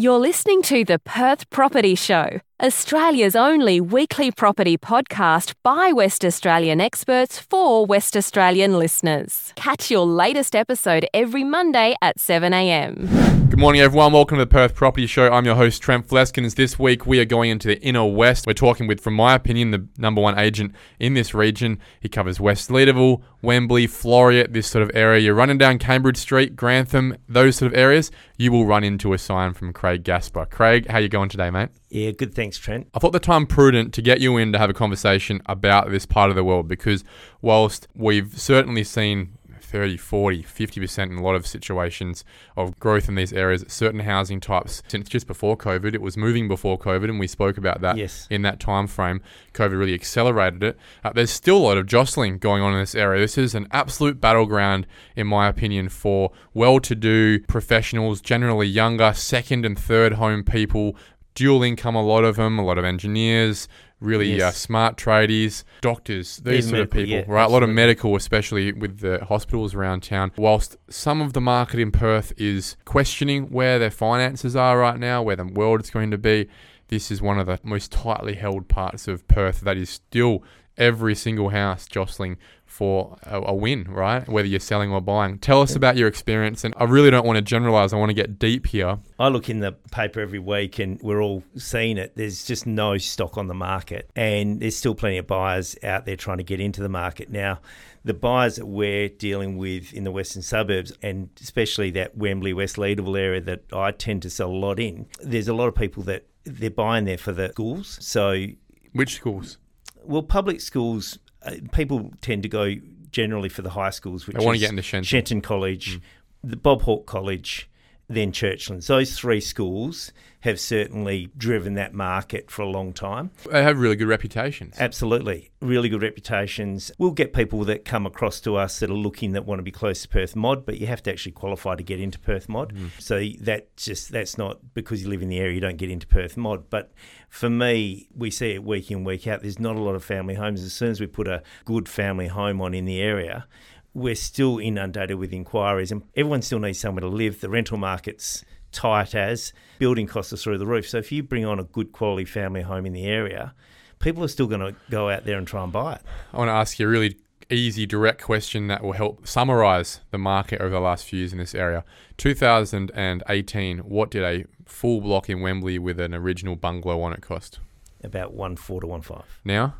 You're listening to the Perth Property Show, Australia's only weekly property podcast by West Australian experts for West Australian listeners. Catch your latest episode every Monday at 7am. Good morning, everyone. Welcome to the Perth Property Show. I'm your host, Trent Fleskens. This week, we are going into the inner west. We're talking with, from my opinion, the number one agent in this region. He covers West Leederville, Wembley, Floreat, this sort of area. You're running down Cambridge Street, Grantham, those sort of areas, you will run into a sign from Craig Gaspar. Craig, how you going today, mate? Yeah, good. Thanks, Trent. I thought the time prudent to get you in to have a conversation about this part of the world because whilst we've certainly seen 30, 40, 50% in a lot of situations of growth in these areas, certain housing types since just before COVID. It was moving before COVID, and we spoke about that Yes. in that time frame. COVID really accelerated it. Uh, there's still a lot of jostling going on in this area. This is an absolute battleground, in my opinion, for well-to-do professionals, generally younger, second and third home people, dual income, a lot of them, a lot of engineers, really uh, smart tradies, doctors, these sort of people, yeah, right? A lot of medical, especially with the hospitals around town. Whilst some of the market in Perth is questioning where their finances are right now, where the world is going to be, this is one of the most tightly held parts of Perth that is still every single house jostling for a, a win, right? Whether you're selling or buying. Tell us about your experience. And I really don't want to generalize, I want to get deep here. I look in the paper every week and we're all seeing it. There's just no stock on the market, and there's still plenty of buyers out there trying to get into the market. Now, the buyers that we're dealing with in the western suburbs, and especially that Wembley, West Leederville area that I tend to sell a lot in, there's a lot of people that they're buying there for the schools. So, Which schools? Well, public schools, uh, people tend to go generally for the high schools, which I want to get into Shenton. Shenton College, the Bob Hawke College, then Churchlands. Those three schools have certainly driven that market for a long time. They have really good reputations. Absolutely. Really good reputations. We'll get people that come across to us that are looking that want to be close to Perth Mod, but you have to actually qualify to get into Perth Mod. Mm. So that just that's not because you live in the area you don't get into Perth Mod. But for me, we see it week in, week out. There's not a lot of family homes. As soon as we put a good family home on in the area, we're still inundated with inquiries and everyone still needs somewhere to live. The rental market's tight as building costs are through the roof. So if you bring on a good quality family home in the area, people are still going to go out there and try and buy it. I want to ask you a really easy, direct question that will help summarize the market over the last few years in this area. 2018, what did a full block in Wembley with an original bungalow on it cost? About one four to one five. Now,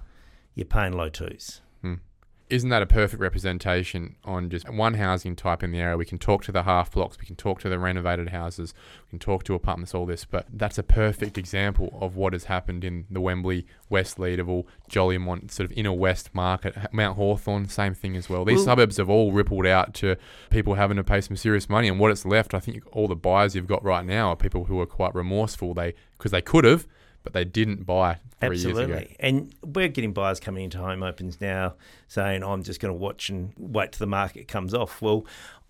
You're paying low twos. Isn't that a perfect representation on just one housing type in the area? We can talk to the half blocks, we can talk to the renovated houses, we can talk to apartments, all this, but that's a perfect example of what has happened in the Wembley, West Leederville, Jolimont, sort of inner west market. Mount Hawthorn, same thing as well. These Well- suburbs have all rippled out to people having to pay some serious money, and what it's left, I think all the buyers you've got right now are people who are quite remorseful. They because they could have, but they didn't buy three years ago. Absolutely. And we're getting buyers coming into home opens now saying, I'm just going to watch and wait till the market comes off. Well,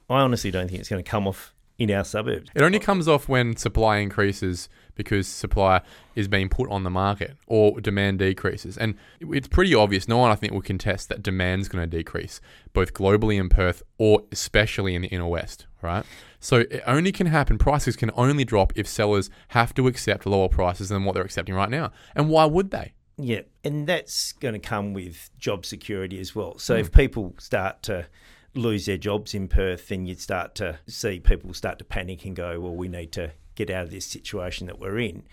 I honestly don't think it's going to come off in our suburbs. It only comes off when supply increases because supply is being put on the market or demand decreases. And it's pretty obvious. No one, I think, will contest that demand's going to decrease, both globally in Perth or especially in the inner west, right? So it only can happen, prices can only drop if sellers have to accept lower prices than what they're accepting right now. And why would they? Yeah, and that's going to come with job security as well. So hmm. if people start to lose their jobs in Perth, then you'd start to see people start to panic and go, well, we need to get out of this situation that we're in.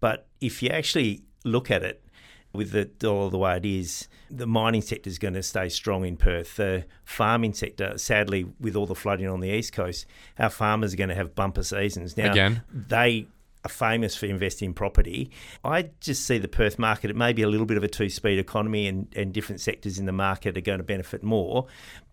But if you actually look at it with the dollar the way it is, the mining sector is going to stay strong in Perth. The farming sector, sadly, with all the flooding on the east coast, our farmers are going to have bumper seasons. Now, Again. they are famous for investing in property. I just see the Perth market, it may be a little bit of a two speed economy and, and different sectors in the market are going to benefit more.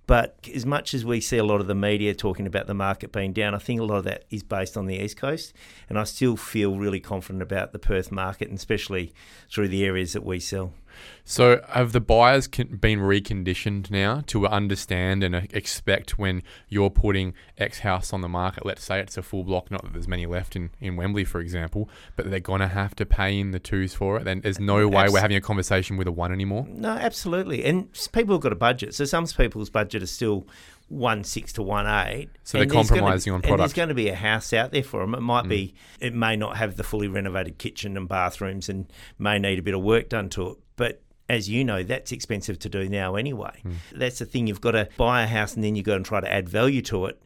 But as much as we see a lot of the media talking about the market being down, I think a lot of that is based on the East Coast. And I still feel really confident about the Perth market, and especially through the areas that we sell. So have the buyers been reconditioned now to understand and uh, expect when you're putting X house on the market, let's say it's a full block, not that there's many left in, in Wembley, for example, but they're going to have to pay in the twos for it. Then there's no way Abs- we're having a conversation with a one anymore. No, absolutely. And people have got a budget. So some people's budget is still one six to one eight. So they're And there's gonna- compromising on And there's going to be a house out there for them. It might mm. be, it may not have the fully renovated kitchen and bathrooms, and may need a bit of work done to it. But as you know, that's expensive to do now anyway. Mm. That's the thing. You've got to buy a house and then you go and try to add value to it.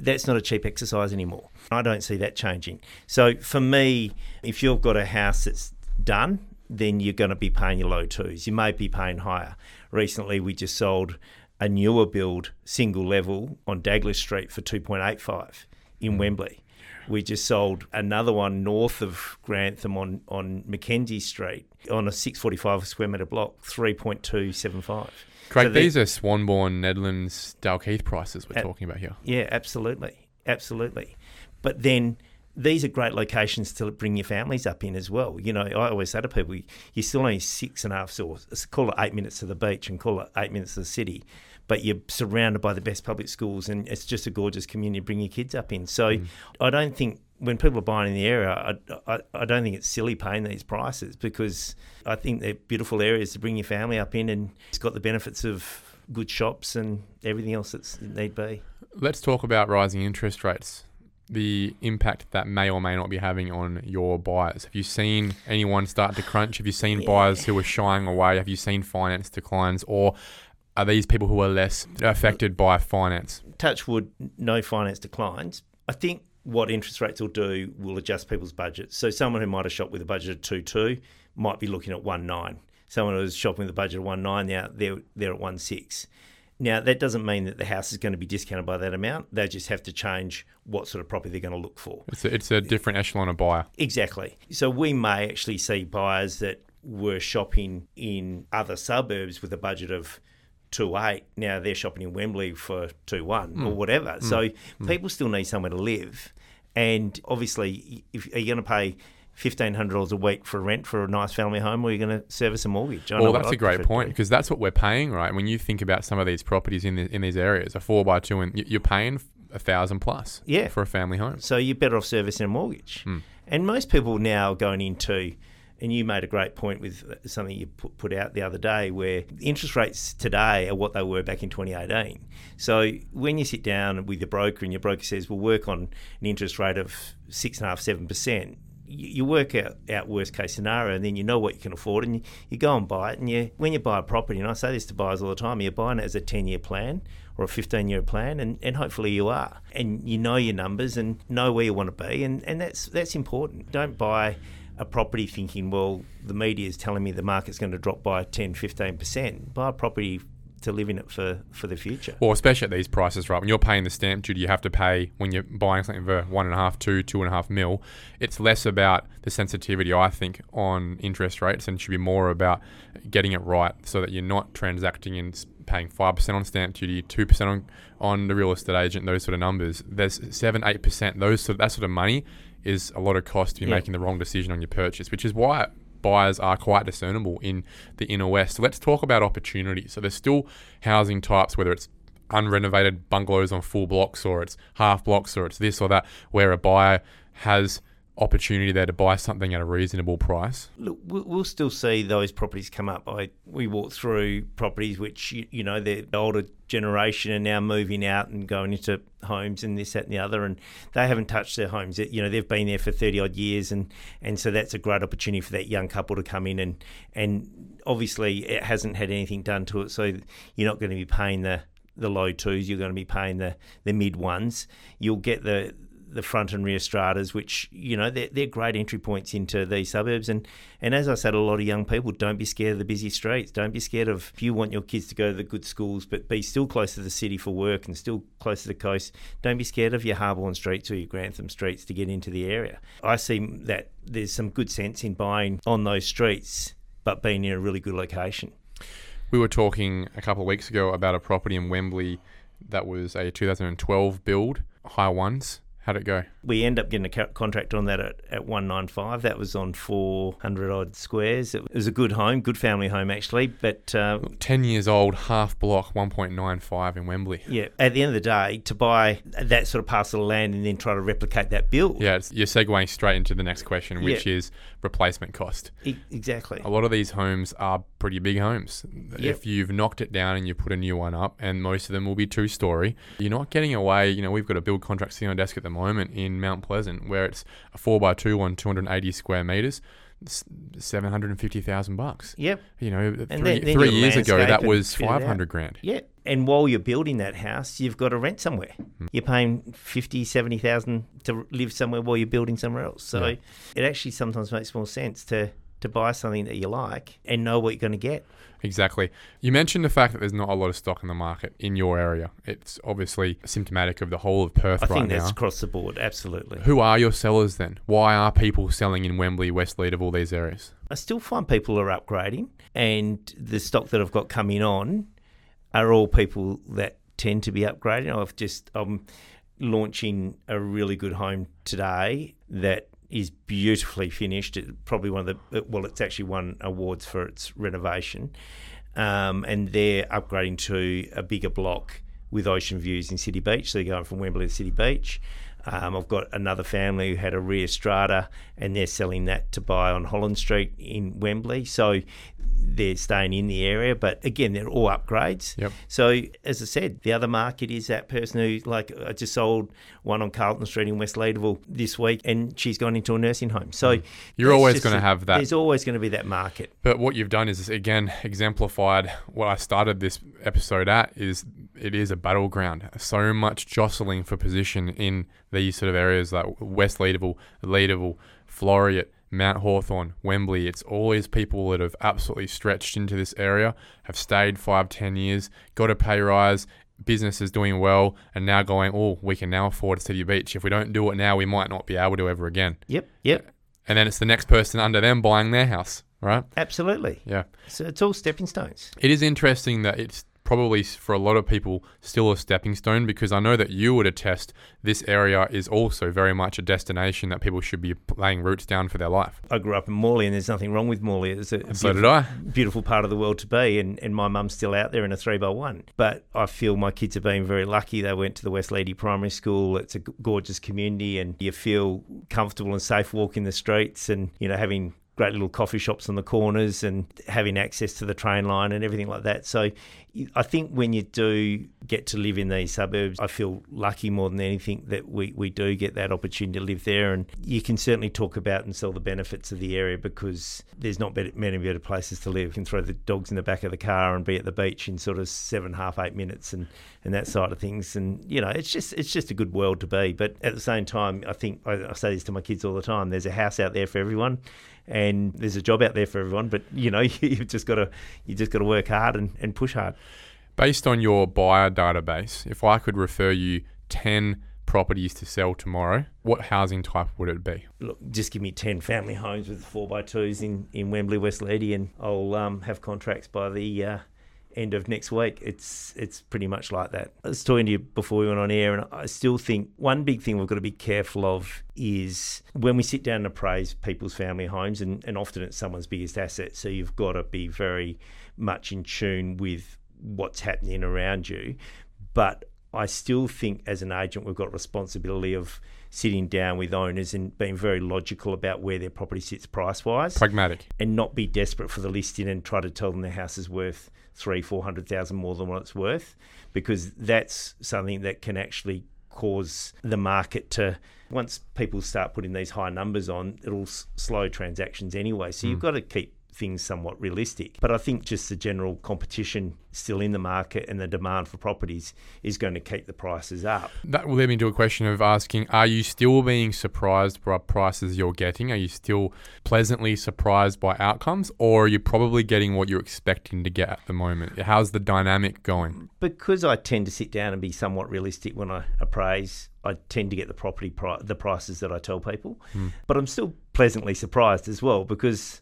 That's not a cheap exercise anymore. I don't see that changing. So for me, if you've got a house that's done, then you're going to be paying your low twos. You may be paying higher. Recently, we just sold a newer build single level on Douglas Street for 2.85 in hmm. Wembley. We just sold another one north of Grantham on, on Mackenzie Street on a 645 square metre block, 3.275. Craig, So these are Swanbourne, Nedlands, Dalkeith prices we're talking about here. Yeah, absolutely, absolutely. But then these are great locations to bring your families up in as well. You know, I always say to people, you're still only six and a half, or call it eight minutes to the beach and call it eight minutes to the city, but you're surrounded by the best public schools and it's just a gorgeous community to bring your kids up in. So mm. I don't think when people are buying in the area, I, I, I don't think it's silly paying these prices because I think they're beautiful areas to bring your family up in and it's got the benefits of good shops and everything else that's need be. Let's talk about rising interest rates. The impact that may or may not be having on your buyers. Have you seen anyone start to crunch? Have you seen buyers who are shying away? Have you seen finance declines? Or are these people who are less affected by finance? Touchwood, no finance declines. I think what interest rates will do will adjust people's budgets. So someone who might have shopped with a budget of two two might be looking at one nine. Someone who's shopping with a budget of one nine now they're they're at one six. Now that doesn't mean that the house is going to be discounted by that amount. They just have to change what sort of property they're going to look for. It's a, it's a different echelon of buyer. Exactly. So we may actually see buyers that were shopping in other suburbs with a budget of two eight. Now they're shopping in Wembley for two one or mm. whatever. Mm. So mm. people still need somewhere to live, and obviously, if are you going to pay fifteen hundred dollars a week for rent for a nice family home, or are you going to service a mortgage? I Well, that's a great point because that's what we're paying, right? When you think about some of these properties in the, in these areas, a four by two, and you're paying a thousand plus, Yeah. for a family home. So you're better off servicing a mortgage. Hmm. And most people now going into, and you made a great point with uh, something you put, put out the other day, where interest rates today are what they were back in 2018. So when you sit down with your broker and your broker says, we'll work on an interest rate of six and a half, seven percent. You work out, out worst case scenario, and then you know what you can afford, and you, you go and buy it. And you, when you buy a property, and I say this to buyers all the time, you're buying it as a ten year plan or a 15 year plan and, and hopefully you are and you know your numbers and know where you want to be and, and that's that's important don't buy a property thinking well the media is telling me the market's going to drop by 10 15% buy a property to live in it for, for the future Well, especially at these prices, right? When you're paying the stamp duty, you have to pay when you're buying something for one and a half, two, two and a half mil. It's less about the sensitivity, I think, on interest rates, and it should be more about getting it right so that you're not transacting and paying five percent on stamp duty, two percent on on the real estate agent, those sort of numbers. There's seven, eight percent. Those sort that sort of money is a lot of cost to be Yeah. making the wrong decision on your purchase, which is why buyers are quite discernible in the inner west. So let's talk about opportunities. So there's still housing types, whether it's unrenovated bungalows on full blocks or it's half blocks or it's this or that, where a buyer has opportunity there to buy something at a reasonable price. Look, we- we'll still see those properties come up. I we walk through properties which you know the older generation are now moving out and going into homes and this that and the other, and they haven't touched their homes. You know they've been there for thirty odd years, and and so that's a great opportunity for that young couple to come in and and obviously it hasn't had anything done to it, so you're not going to be paying the the low twos. You're going to be paying the the mid ones. You'll get the the front and rear stratas, which you know they're, they're great entry points into these suburbs. And and as I said, a lot of young people don't be scared of the busy streets. Don't be scared of if you want your kids to go to the good schools, but be still close to the city for work and still close to the coast. Don't be scared of your Harborne streets or your Grantham streets to get into the area. I see that there's some good sense in buying on those streets, but being in a really good location. We were talking a couple of weeks ago about a property in Wembley that was a 2012 build, high ones, How'd it go? We end up getting a contract on that at, at 195. That was on 400 odd squares. It was a good home, good family home actually. But uh, 10 years old, half block, 1.95 in Wembley. yeah, at the end of the day, to buy that sort of parcel of land and then try to replicate that build. Yeah, it's, you're segueing straight into the next question, which is replacement cost. E- exactly. A lot of these homes are pretty big homes. Yep. If you've knocked it down and you put a new one up, and most of them will be two story, you're not getting away. You know, we've got a build contract sitting on desk at the moment in Mount Pleasant where it's a 4x2 on 280 square meters. 750,000 bucks. Yep. You know, three, then- then three years ago, that was out. 500 grand. Yeah. And while you're building that house, you've got to rent somewhere. Hmm. You're paying 50, 70,000 to live somewhere while you're building somewhere else. So Yeah. it actually sometimes makes more sense to, to buy something that you like and know what you're going to get. Exactly. You mentioned the fact that there's not a lot of stock in the market in your area. It's obviously symptomatic of the whole of Perth I right now. I think that's across the board, absolutely. Who are your sellers then? Why are people selling in Wembley, West Lead, of all these areas? I still find people are upgrading, and the stock that I've got coming on are all people that tend to be upgrading. I've just I'm launching a really good home today that is beautifully finished. It, probably one of the well, it's actually won awards for its renovation, um, and they're upgrading to a bigger block with ocean views in City Beach. So they're going from Wembley to City Beach. Um, I've got another family who had a rear strata and they're selling that to buy on Holland Street in Wembley. So they're staying in the area, but again, they're all upgrades. Yep. So as I said, the other market is that person who, like, I just sold one on Carlton Street in West Leederville this week, and she's gone into a nursing home. So Mm. You're always gonna have that. There's always going to be that market. But what you've done is again exemplified what I started this episode at is it is a battleground. So much jostling for position in these sort of areas like West Leederville, Leederville, Floreat, Mount Hawthorn, Wembley. It's always people that have absolutely stretched into this area, have stayed five, ten years, got a pay rise, business is doing well, and now going, oh, we can now afford a City Beach. If we don't do it now, we might not be able to ever again. Yep, yep, And then it's the next person under them buying their house, right? absolutely. Yeah. So it's all stepping stones. It is interesting that it's probably for a lot of people still a stepping stone because I know that you would attest this area is also very much a destination that people should be laying roots down for their life. I grew up in Morley, and there's nothing wrong with Morley. It's a So beautiful, did I. beautiful part of the world to be, and, and my mum's still out there in a three by one. But I feel my kids have been very lucky. They went to the West Lady Primary School. It's a gorgeous community, and you feel comfortable and safe walking the streets, and you know having great little coffee shops on the corners and having access to the train line and everything like that. So I think when you do get to live in these suburbs, I feel lucky more than anything that we, we do get that opportunity to live there. And you can certainly talk about and sell the benefits of the area because there's not many better places to live. You can throw the dogs in the back of the car and be at the beach in sort of seven, half, eight minutes and, and that side of things. And, you know, it's just it's just a good world to be. But at the same time, I think I, I say this to my kids all the time, there's a house out there for everyone and there's a job out there for everyone. But, you know, you've just got to you just got to work hard and, and push hard. Based on your buyer database, if I could refer you 10 properties to sell tomorrow, what housing type would it be? look, just give me 10 family homes with four by twos in, in Wembley, West Lady, and I'll um, have contracts by the uh, end of next week. It's it's pretty much like that. I was talking to you before we went on air, and I still think one big thing we've got to be careful of is when we sit down and appraise people's family homes, and, and often it's someone's biggest asset, so you've got to be very much in tune with what's happening around you. But I still think as an agent, we've got responsibility of sitting down with owners and being very logical about where their property sits price wise Pragmatic. and not be desperate for the listing and try to tell them their house is worth three, four hundred thousand more than what it's worth, because that's something that can actually cause the market to. Once people start putting these high numbers on, it'll s- slow transactions anyway. So you've mm. got to keep things somewhat realistic. But I think just the general competition still in the market and the demand for properties is going to keep the prices up. That will lead me to a question of asking Are you still being surprised by prices you're getting? Are you still pleasantly surprised by outcomes? Or are you probably getting what you're expecting to get at the moment? How's the dynamic going? because I tend to sit down and be somewhat realistic when I appraise, I tend to get the property pri- the prices that I tell people. Hmm. But I'm still pleasantly surprised as well because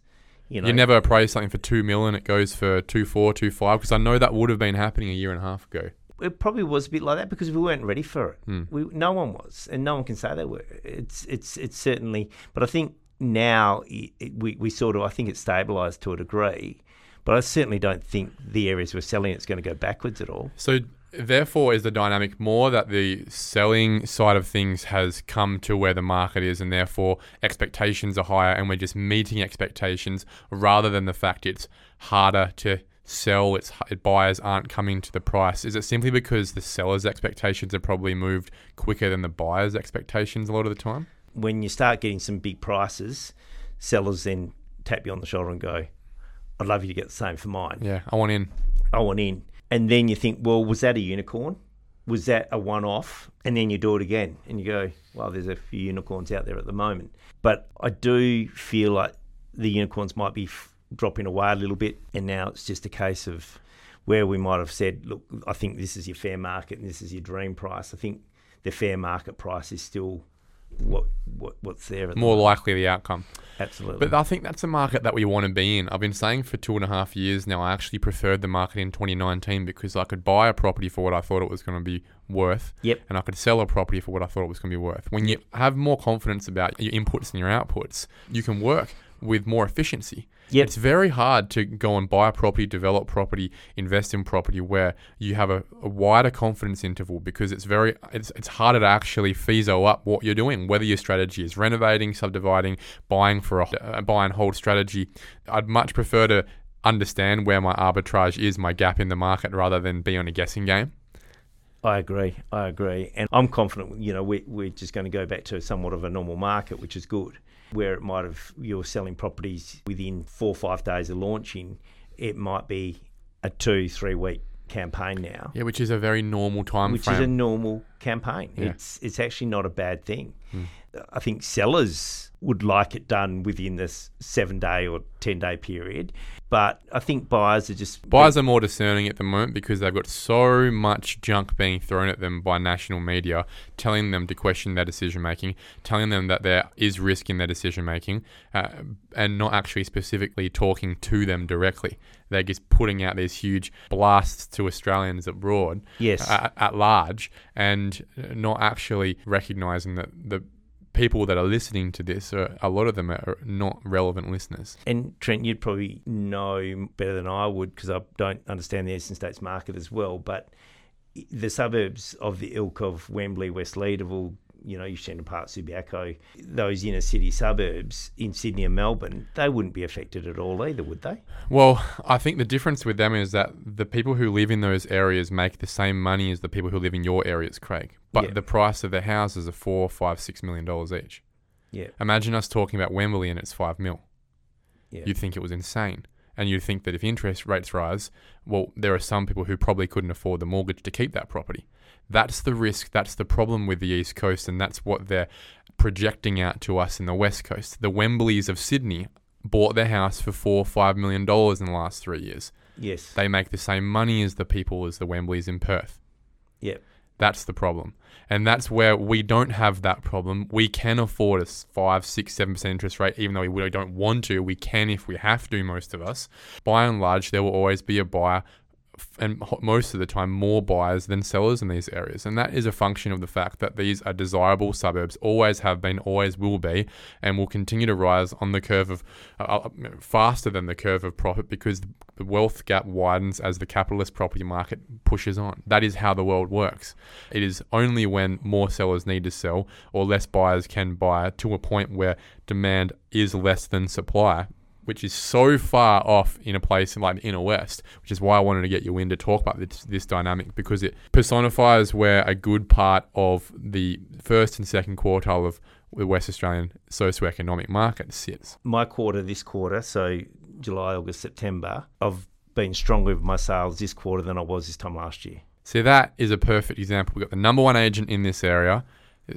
you know You never appraise something for two mil and it goes for two four, two five, because I know that would have been happening a year and a half ago. it probably was a bit like that because we weren't ready for it. Hmm. We, no one was, and no one can say they were. It's it's it's certainly, but I think now it, it, we we sort of I think it's stabilised to a degree, but I certainly don't think the areas we're selling it's going to go backwards at all. So therefore, is the dynamic more that the selling side of things has come to where the market is, and therefore expectations are higher, and we're just meeting expectations rather than the fact it's harder to sell, it's buyers aren't coming to the price. Is it simply because the seller's expectations have probably moved quicker than the buyer's expectations a lot of the time? When you start getting some big prices, sellers then tap you on the shoulder and go, "I'd love you to get the same for mine. Yeah, I want in. I want in." And then you think, "Well, was that a unicorn?" was that a one off? And then you do it again and you go, well, there's a few unicorns out there at the moment. But I do feel like the unicorns might be f- dropping away a little bit. And now it's just a case of where we might have said, look, I think this is your fair market and this is your dream price. I think the fair market price is still what, what what's there. At the More moment. likely the outcome. Absolutely. But I think that's a market that we want to be in. I've been saying for two and a half years now, I actually preferred the market in 2019 because I could buy a property for what I thought it was going to be worth. Yep. And I could sell a property for what I thought it was going to be worth. When you have more confidence about your inputs and your outputs, you can work with more efficiency. Yep. It's very hard to go and buy a property, develop property, invest in property where you have a, a wider confidence interval because it's very it's, it's harder to actually FISO up what you're doing, whether your strategy is renovating, subdividing, buying for a uh, buy and hold strategy. I'd much prefer to understand where my arbitrage is, my gap in the market, rather than be on a guessing game. I agree. I agree. And I'm confident, you know, we, we're just going to go back to somewhat of a normal market, which is good. Where it might have, you're selling properties within four or five days of launching, it might be a two, three week campaign now, Yeah, which is a very normal time which frame. is a normal campaign. Yeah. It's, it's actually not a bad thing. I think sellers would like it done within this seven day or 10 day period. But I think buyers are just. Buyers are more discerning at the moment because they've got so much junk being thrown at them by national media, telling them to question their decision making, telling them that there is risk in their decision making, uh, and not actually specifically talking to them directly. They're just putting out these huge blasts to Australians abroad, Yes. at, at large, and Uh, not actually recognizing that the people that are listening to this, are, a lot of them are not relevant listeners. And Trent, you'd probably know better than I would because I don't understand the Eastern States market as well. But the suburbs of the ilk of Wembley, West Leederville, you know, Euston Park, Subiaco, those inner city suburbs in Sydney and Melbourne, they wouldn't be affected at all either, would they? Well, I think the difference with them is that the people who live in those areas make the same money as the people who live in your areas, Craig. But Yeah. the price of their houses are four, five, six million dollars each. Yeah. Imagine us talking about Wembley and it's five mil. Yeah. You'd think it was insane. And you'd think that if interest rates rise, well, there are some people who probably couldn't afford the mortgage to keep that property. That's the risk. That's the problem with the East Coast, and that's what they're projecting out to us in the West Coast. The Wembleys of Sydney bought their house for four or five million dollars in the last three years. Yes. They make the same money as the people as the Wembleys in Perth. yeah. That's the problem. And that's where we don't have that problem. We can afford a s- five, six, seven percent interest rate, even though we really don't want to. We can if we have to, most of us. By and large, there will always be a buyer, and most of the time, more buyers than sellers in these areas. And that is a function of the fact that these are desirable suburbs, always have been, always will be, and will continue to rise on the curve of uh, faster than the curve of profit because the wealth gap widens as the capitalist property market pushes on. That is how the world works. It is only when more sellers need to sell or less buyers can buy to a point where demand is less than supply, which is so far off in a place like the inner west, which is why I wanted to get you in to talk about this, this dynamic because it personifies where a good part of the first and second quartile of the West Australian socioeconomic market sits. My quarter, this quarter, so July, August, September, I've been stronger with my sales this quarter than I was this time last year. See, that is a perfect example. We've got the number one agent in this area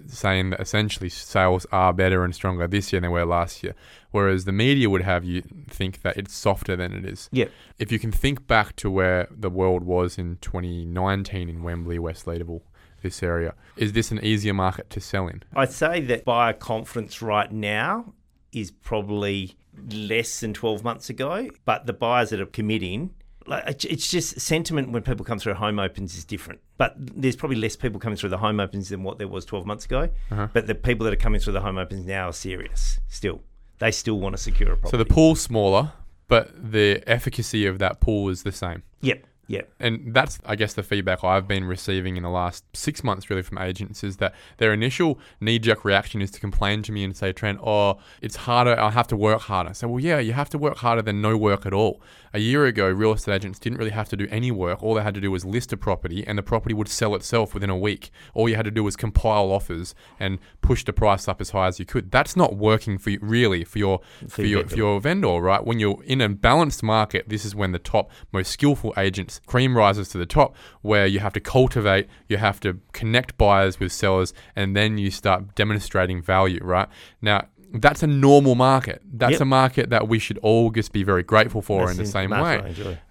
saying that essentially sales are better and stronger this year than they were last year. Whereas the media would have you think that it's softer than it is. Yeah. If you can think back to where the world was in 2019 in Wembley, West Leederville, this area, is this an easier market to sell in? I'd say that buyer confidence right now is probably less than 12 months ago, but the buyers that are committing like, it's- just sentiment when people come through home opens is different. But there's probably less people coming through the home opens than what there was 12 months ago. Uh-huh. But the people that are coming through the home opens now are serious still. They still want to secure a property. So the pool's smaller, but the efficacy of that pool is the same. Yep, yep. And that's, I guess, the feedback I've been receiving in the last six months, really, from agents is that their initial knee jerk reaction is to complain to me and say, Trent, oh, it's harder. I'll have to work harder. So, well, yeah, you have to work harder than no work at all. A year ago, real estate agents didn't really have to do any work. All they had to do was list a property, and the property would sell itself within a week. All you had to do was compile offers and push the price up as high as you could. That's not working for you, really, for your for, your for your vendor, right? When you're in a balanced market, this is when the top most skillful agents cream rises to the top, where you have to cultivate, you have to connect buyers with sellers, and then you start demonstrating value, right? Now. That's a normal market. That's Yep. a market that we should all just be very grateful for That's in the the same way.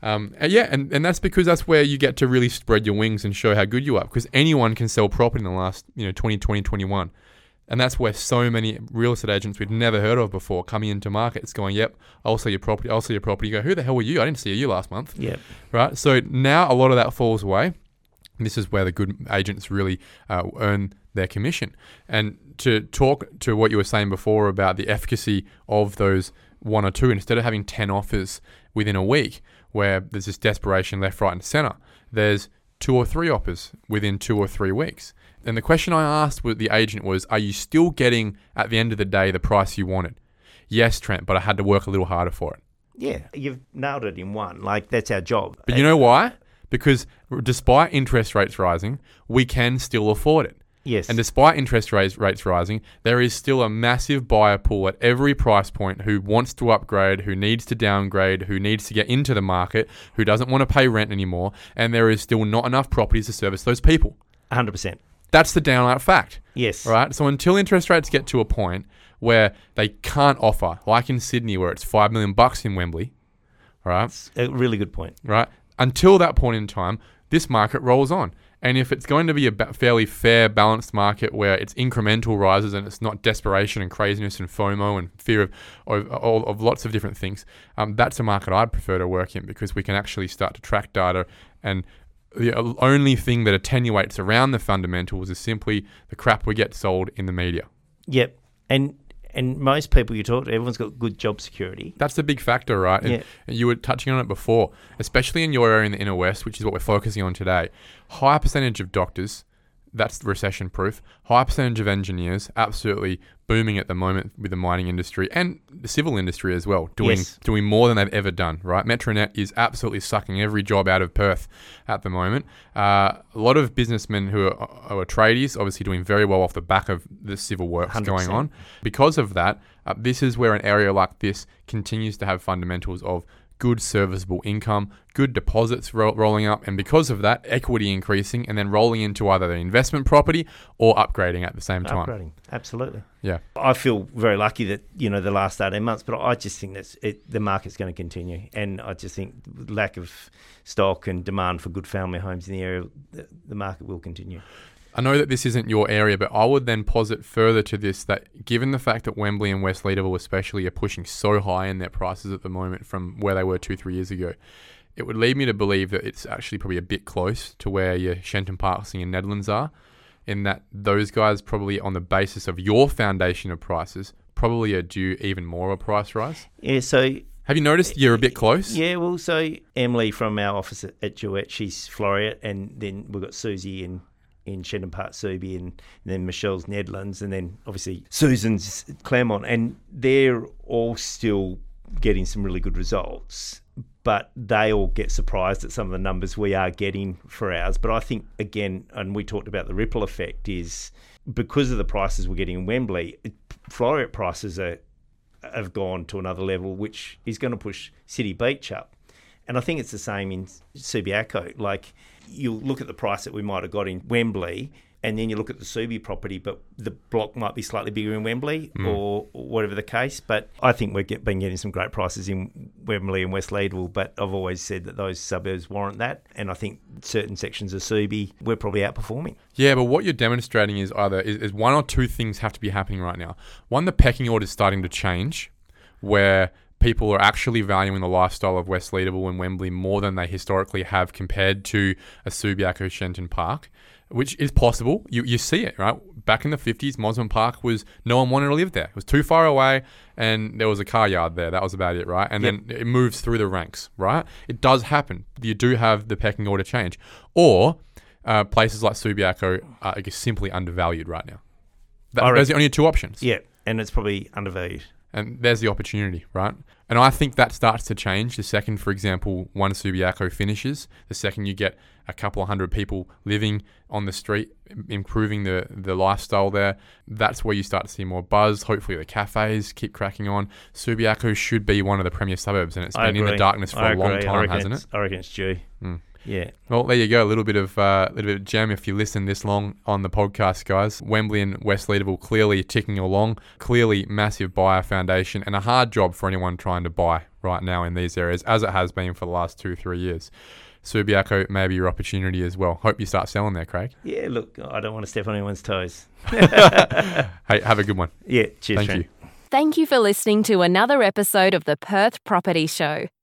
Um, and yeah, and, and that's because that's where you get to really spread your wings and show how good you are. Because anyone can sell property in the last, you know, 20, 20, 21. And that's where so many real estate agents we'd never heard of before coming into markets going, yep, I'll sell your property, I'll sell your property. You go, who the hell were you? I didn't see you last month. Yep. Right? So now a lot of that falls away. This is where the good agents really uh, earn their commission. And to talk to what you were saying before about the efficacy of those one or two, instead of having 10 offers within a week where there's this desperation left, right, and center, there's two or three offers within two or three weeks. And the question I asked with the agent was, Are you still getting, at the end of the day, the price you wanted? Yes, Trent, but I had to work a little harder for it. Yeah, you've nailed it in one. Like that's our job. But you know why? Because despite interest rates rising, we can still afford it. yes, And despite interest rates, rates rising, there is still a massive buyer pool at every price point who wants to upgrade, who needs to downgrade, who needs to get into the market, who doesn't want to pay rent anymore, and there is still not enough properties to service those people. hundred percent. That's the downright fact. Yes, Right? So until interest rates get to a point where they can't offer, like in Sydney where it's 5 million bucks in Wembley, right? A really good point. right? Until that point in time, this market rolls on. And if it's going to be a fairly fair, balanced market where it's incremental rises and it's not desperation and craziness and FOMO and fear of of, of, of lots of different things, um, that's a market I'd prefer to work in because we can actually start to track data. And the only thing that attenuates around the fundamentals is simply the crap we get sold in the media. Yep, and and most people you talk to, everyone's got good job security. That's the big factor, right? And Yeah. you were touching on it before, especially in your area in the inner west, which is what we're focusing on today. High percentage of doctors, that's recession proof. High percentage of engineers, absolutely booming at the moment with the mining industry and the civil industry as well, doing Yes. doing more than they've ever done. Right, Metronet is absolutely sucking every job out of Perth at the moment. Uh, a lot of businessmen who are, are tradies, obviously doing very well off the back of the civil works going 100%. on. Because of that, uh, this is where an area like this continues to have fundamentals of good serviceable income, good deposits ro- rolling up, and because of that, equity increasing and then rolling into either the investment property or upgrading at the same time. Upgrading, absolutely. Yeah. I feel very lucky that you know the last eighteen months, but I just think that it, the market's going to continue, and I just think lack of stock and demand for good family homes in the area, the, the market will continue. I know that this isn't your area, but I would then posit further to this that given the fact that Wembley and West Leederville especially are pushing so high in their prices at the moment from where they were two, three years ago, it would lead me to believe that it's actually probably a bit close to where your Shenton Parksing and Nedlands are, in that those guys probably on the basis of your foundation of prices probably are due even more of a price rise. Yeah, so Have you noticed you're a bit close? yeah, well, so Emily from our office at, at Duet, she's Floreat, and then we've got Susie in in Shenton Park, Subi, and, then Michelle's Nedlands, and then obviously Susan's Claremont, and they're all still getting some really good results. But they all get surprised at some of the numbers we are getting for ours. But I think again, and we talked about the ripple effect, is because of the prices we're getting in Wembley, Floreat prices are have gone to another level, which is going to push City Beach up. And I think it's the same in Subiaco. Like you look at the price that we might have got in Wembley, and then you look at the Subi property, but the block might be slightly bigger in Wembley or, or whatever the case. But I think we've get, been getting some great prices in Wembley and West Leederville. But I've always said that those suburbs warrant that. And I think certain sections of Subi, we're probably outperforming. Yeah, but what you're demonstrating is either is, is one or two things have to be happening right now. One, the pecking order is starting to change, where people are actually valuing the lifestyle of West Leederville and Wembley more than they historically have compared to a Subiaco Shenton Park, which is possible. You, you see it, right? Back in the 50s, Mosman Park was, no one wanted to live there. It was too far away and there was a car yard there. That was about it, right? And Yep. then it moves through the ranks, right? It does happen. You do have the pecking order change. Or uh, places like Subiaco are simply undervalued right now. That, those are the only two options. Yeah, and it's probably undervalued. And there's the opportunity, right? And I think that starts to change the second, for example, one Subiaco finishes. The second you get a couple of hundred people living on the street, improving the, the lifestyle there, that's where you start to see more buzz. Hopefully, the cafes keep cracking on. Subiaco should be one of the premier suburbs, and it's I been in the darkness for I a long agree. I time, hasn't it? I reckon it's due. Mm. Yeah. Well, there you go. A little bit of uh, little bit of gem if you listen this long on the podcast, guys. Wembley and West Leederville clearly ticking along. Clearly, massive buyer foundation and a hard job for anyone trying to buy right now in these areas, as it has been for the last two three years. Subiaco may be your opportunity as well. Hope you start selling there, Craig. Yeah, look, I don't want to step on anyone's toes. Hey, have a good one. Yeah, cheers, Thank Trent. you. Thank you for listening to another episode of the Perth Property Show.